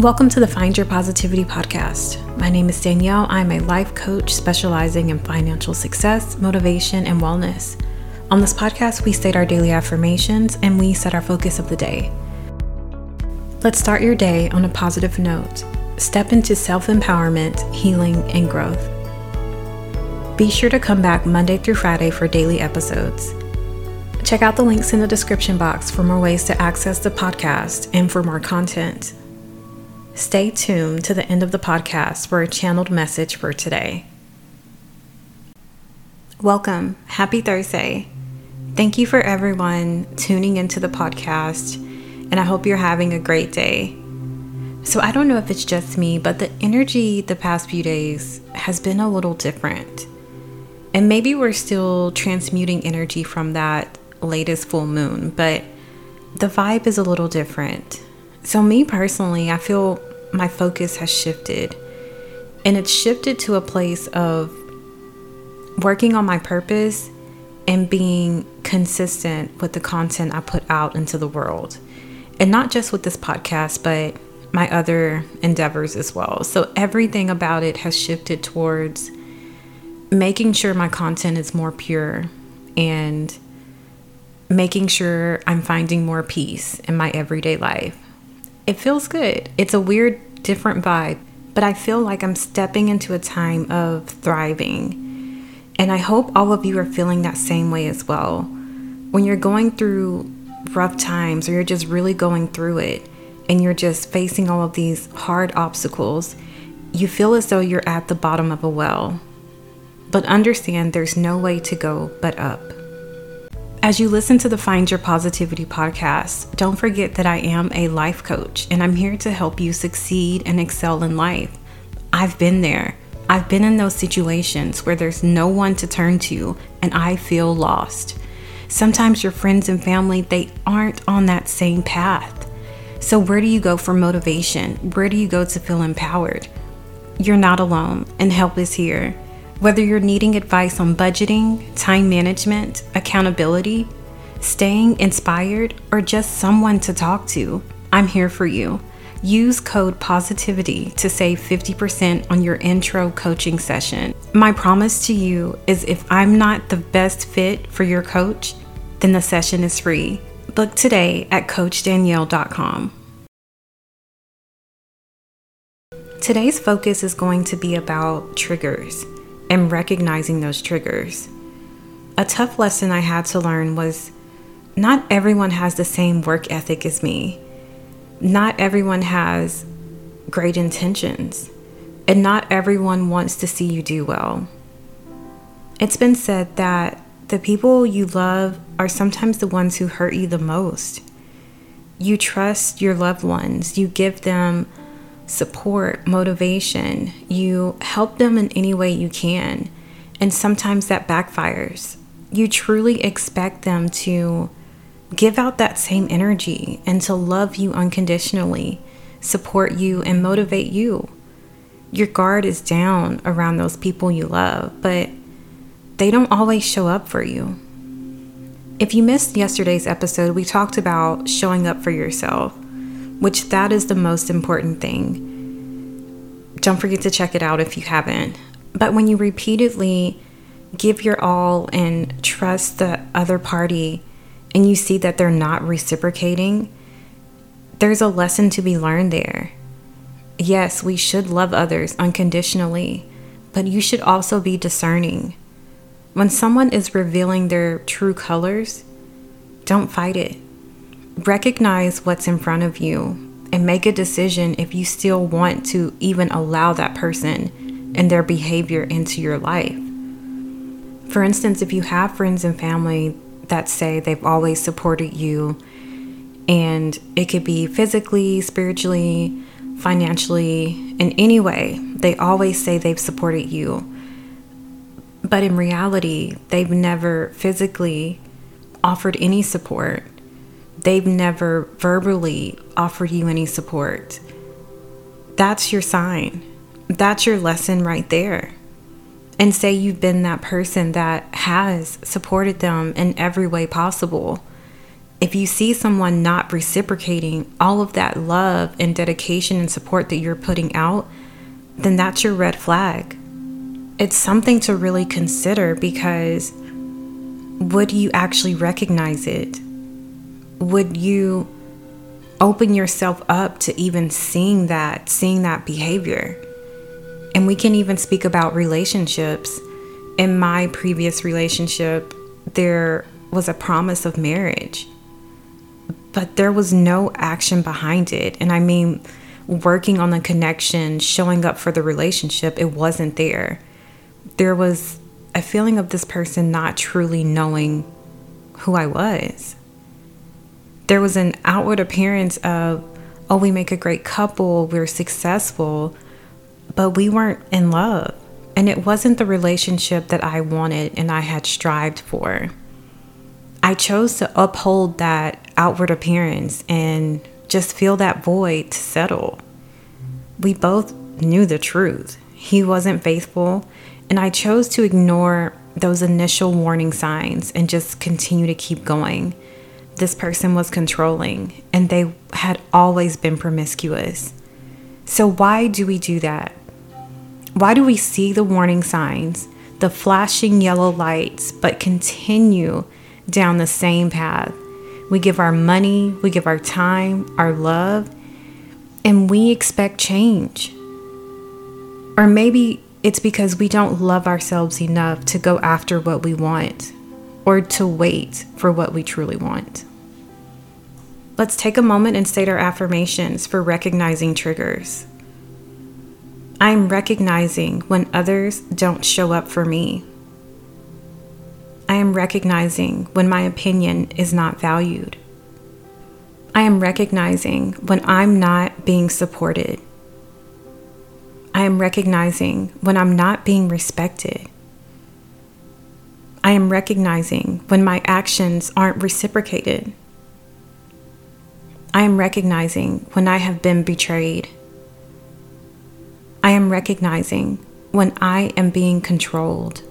Welcome to the Find Your Positivity podcast. My name is Danyell. I'm a life coach specializing in financial success, motivation, and wellness. On this podcast, we state our daily affirmations and we set our focus of the day. Let's start your day on a positive note. Step into self empowerment, healing, and growth. Be sure to come back Monday through Friday for daily episodes. Check out the links in the description box for more ways to access the podcast and for more content. Stay tuned to the end of the podcast for a channeled message for today. Welcome. Happy Thursday. Thank you for everyone tuning into the podcast, and I hope you're having a great day. So, I don't know if it's just me, but the energy the past few days has been a little different. And maybe we're still transmuting energy from that latest full moon, but the vibe is a little different. So, me personally, I feel my focus has shifted. And it's shifted to a place of working on my purpose and being consistent with the content I put out into the world. And not just with this podcast, but my other endeavors as well. So everything about it has shifted towards making sure my content is more pure and making sure I'm finding more peace in my everyday life. It feels good. It's a weird different vibe, but I feel like I'm stepping into a time of thriving. And I hope all of you are feeling that same way as well. When you're going through rough times or you're just really going through it and you're just facing all of these hard obstacles, you feel as though you're at the bottom of a well. But understand there's no way to go but up. As you listen to the Find Your Positivity podcast, don't forget that I am a life coach and I'm here to help you succeed and excel in life. I've been there. I've been in those situations where there's no one to turn to and I feel lost. Sometimes your friends and family, they aren't on that same path. So where do you go for motivation? Where do you go to feel empowered? You're not alone and help is here. Whether you're needing advice on budgeting, time management, accountability, staying inspired, or just someone to talk to, I'm here for you. Use code POSITIVITY to save 50% on your intro coaching session. My promise to you is if I'm not the best fit for your coach, then the session is free. Book today at CoachDanyell.com. Today's focus is going to be about triggers and recognizing those triggers. A tough lesson I had to learn was not everyone has the same work ethic as me. Not everyone has great intentions. And not everyone wants to see you do well. It's been said that the people you love are sometimes the ones who hurt you the most. You trust your loved ones, you give them support, motivation. You help them in any way you can. And sometimes that backfires. You truly expect them to give out that same energy and to love you unconditionally, support you, and motivate you. Your guard is down around those people you love, but they don't always show up for you. If you missed yesterday's episode, we talked about showing up for yourself which that is the most important thing. Don't forget to check it out if you haven't. But when you repeatedly give your all and trust the other party and you see that they're not reciprocating, there's a lesson to be learned there. Yes, we should love others unconditionally, but you should also be discerning. When someone is revealing their true colors, don't fight it recognize what's in front of you and make a decision if you still want to even allow that person and their behavior into your life. For instance, if you have friends and family that say they've always supported you, and it could be physically, spiritually, financially, in any way, they always say they've supported you. But in reality, they've never physically offered any support they've never verbally offered you any support, that's your sign. That's your lesson right there. And say you've been that person that has supported them in every way possible. if you see someone not reciprocating all of that love and dedication and support that you're putting out, then that's your red flag. It's something to really consider because would you actually recognize it? Would you open yourself up to even seeing that, seeing that behavior? And we can even speak about relationships. In my previous relationship, there was a promise of marriage but there was no action behind it. And I mean, working on the connection, showing up for the relationship, it wasn't there. There was a feeling of this person not truly knowing who I was. There was an outward appearance of, oh, we make a great couple, we're successful, but we weren't in love. And it wasn't the relationship that I wanted and I had strived for. I chose to uphold that outward appearance and just feel that void to settle. We both knew the truth. He wasn't faithful, and I chose to ignore those initial warning signs and just continue to keep going. This person was controlling, and they had always been promiscuous. So, why do we do that? Why do we see the warning signs, the flashing yellow lights, but continue down the same path? We give our money, we give our time, our love, and we expect change. Or maybe it's because we don't love ourselves enough to go after what we want or to wait for what we truly want. Let's take a moment and state our affirmations for recognizing triggers. I'm recognizing when others don't show up for me. I am recognizing when my opinion is not valued. I am recognizing when I'm not being supported. I am recognizing when I'm not being respected. I am recognizing when my actions aren't reciprocated. I am recognizing when I have been betrayed. I am recognizing when I am being controlled.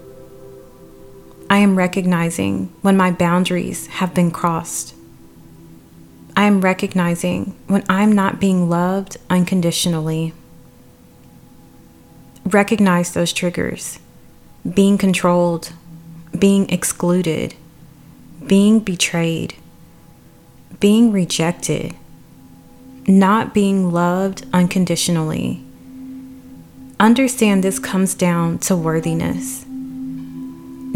I am recognizing when my boundaries have been crossed. I am recognizing when I'm not being loved unconditionally. Recognize those triggers being controlled, being excluded, being betrayed, being rejected, not being loved unconditionally. Understand this comes down to worthiness.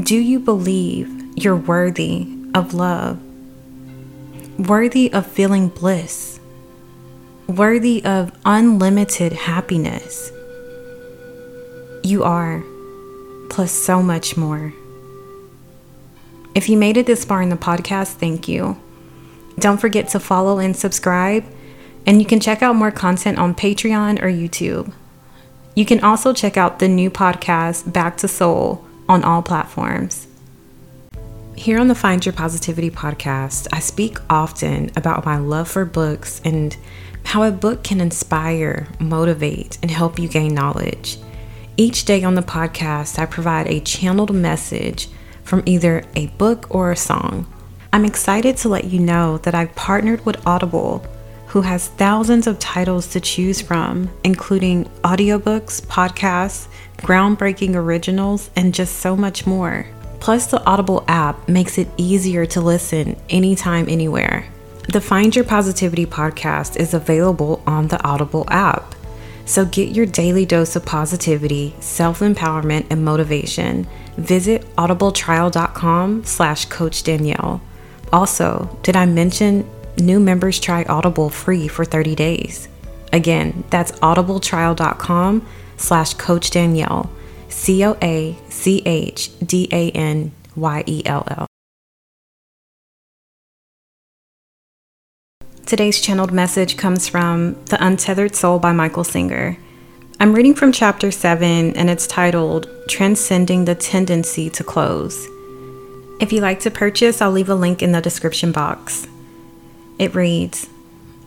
Do you believe you're worthy of love? Worthy of feeling bliss? Worthy of unlimited happiness? You are, plus so much more. If you made it this far in the podcast, thank you. Don't forget to follow and subscribe, and you can check out more content on Patreon or YouTube. You can also check out the new podcast, Back to Soul on all platforms. Here on the Find Your Positivity podcast, I speak often about my love for books and how a book can inspire, motivate, and help you gain knowledge. Each day on the podcast, I provide a channeled message from either a book or a song. I'm excited to let you know that I've partnered with Audible, who has thousands of titles to choose from, including audiobooks, podcasts, groundbreaking originals, and just so much more. Plus, the Audible app makes it easier to listen anytime, anywhere. The Find Your Positivity podcast is available on the Audible app. So get your daily dose of positivity, self-empowerment, and motivation. Visit audibletrial.com slash coach Danyell. Also, did I mention new members try Audible free for 30 days? Again, that's audibletrial.com slash Coach Danyell, C O A C H D A N Y E L L. Today's channeled message comes from The Untethered Soul by Michael Singer. I'm reading from chapter 7 and it's titled Transcending the Tendency to Close. If you'd like to purchase, I'll leave a link in the description box. It reads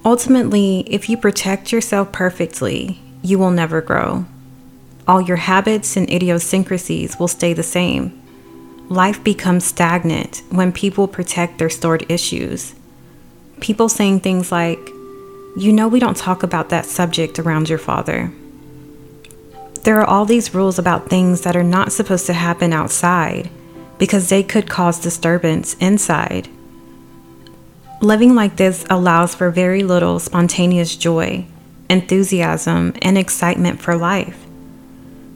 Ultimately, if you protect yourself perfectly, you will never grow all your habits and idiosyncrasies will stay the same. Life becomes stagnant when people protect their stored issues. People saying things like, You know, we don't talk about that subject around your father. There are all these rules about things that are not supposed to happen outside because they could cause disturbance inside. Living like this allows for very little spontaneous joy, enthusiasm, and excitement for life.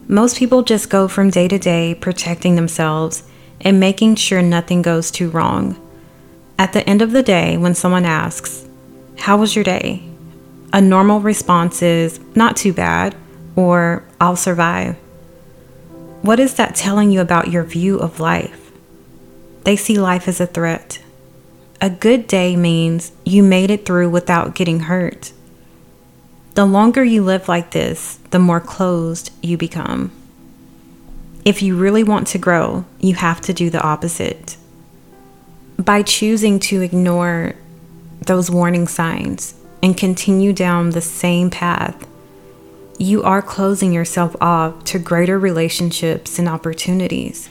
Most people just go from day to day protecting themselves and making sure nothing goes too wrong. At the end of the day, when someone asks, How was your day? a normal response is, Not too bad, or I'll survive. What is that telling you about your view of life? They see life as a threat. A good day means you made it through without getting hurt. The longer you live like this, the more closed you become. If you really want to grow, you have to do the opposite. By choosing to ignore those warning signs and continue down the same path, you are closing yourself off to greater relationships and opportunities.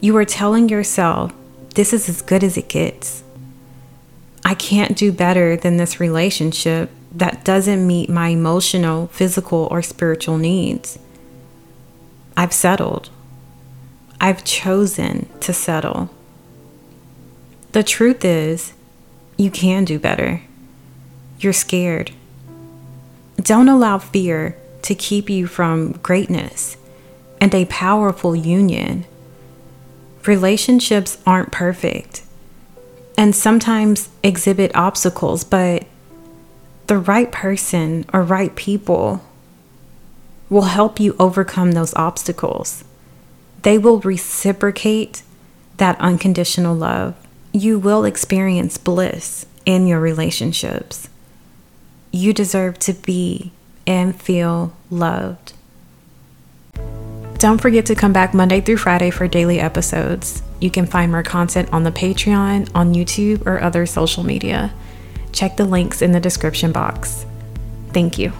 You are telling yourself, this is as good as it gets. I can't do better than this relationship that doesn't meet my emotional, physical, or spiritual needs. I've settled. I've chosen to settle. The truth is, you can do better. You're scared. Don't allow fear to keep you from greatness and a powerful union. Relationships aren't perfect and sometimes exhibit obstacles, but the right person or right people will help you overcome those obstacles. They will reciprocate that unconditional love. You will experience bliss in your relationships. You deserve to be and feel loved. Don't forget to come back Monday through Friday for daily episodes. You can find more content on the Patreon, on YouTube, or other social media. Check the links in the description box. Thank you.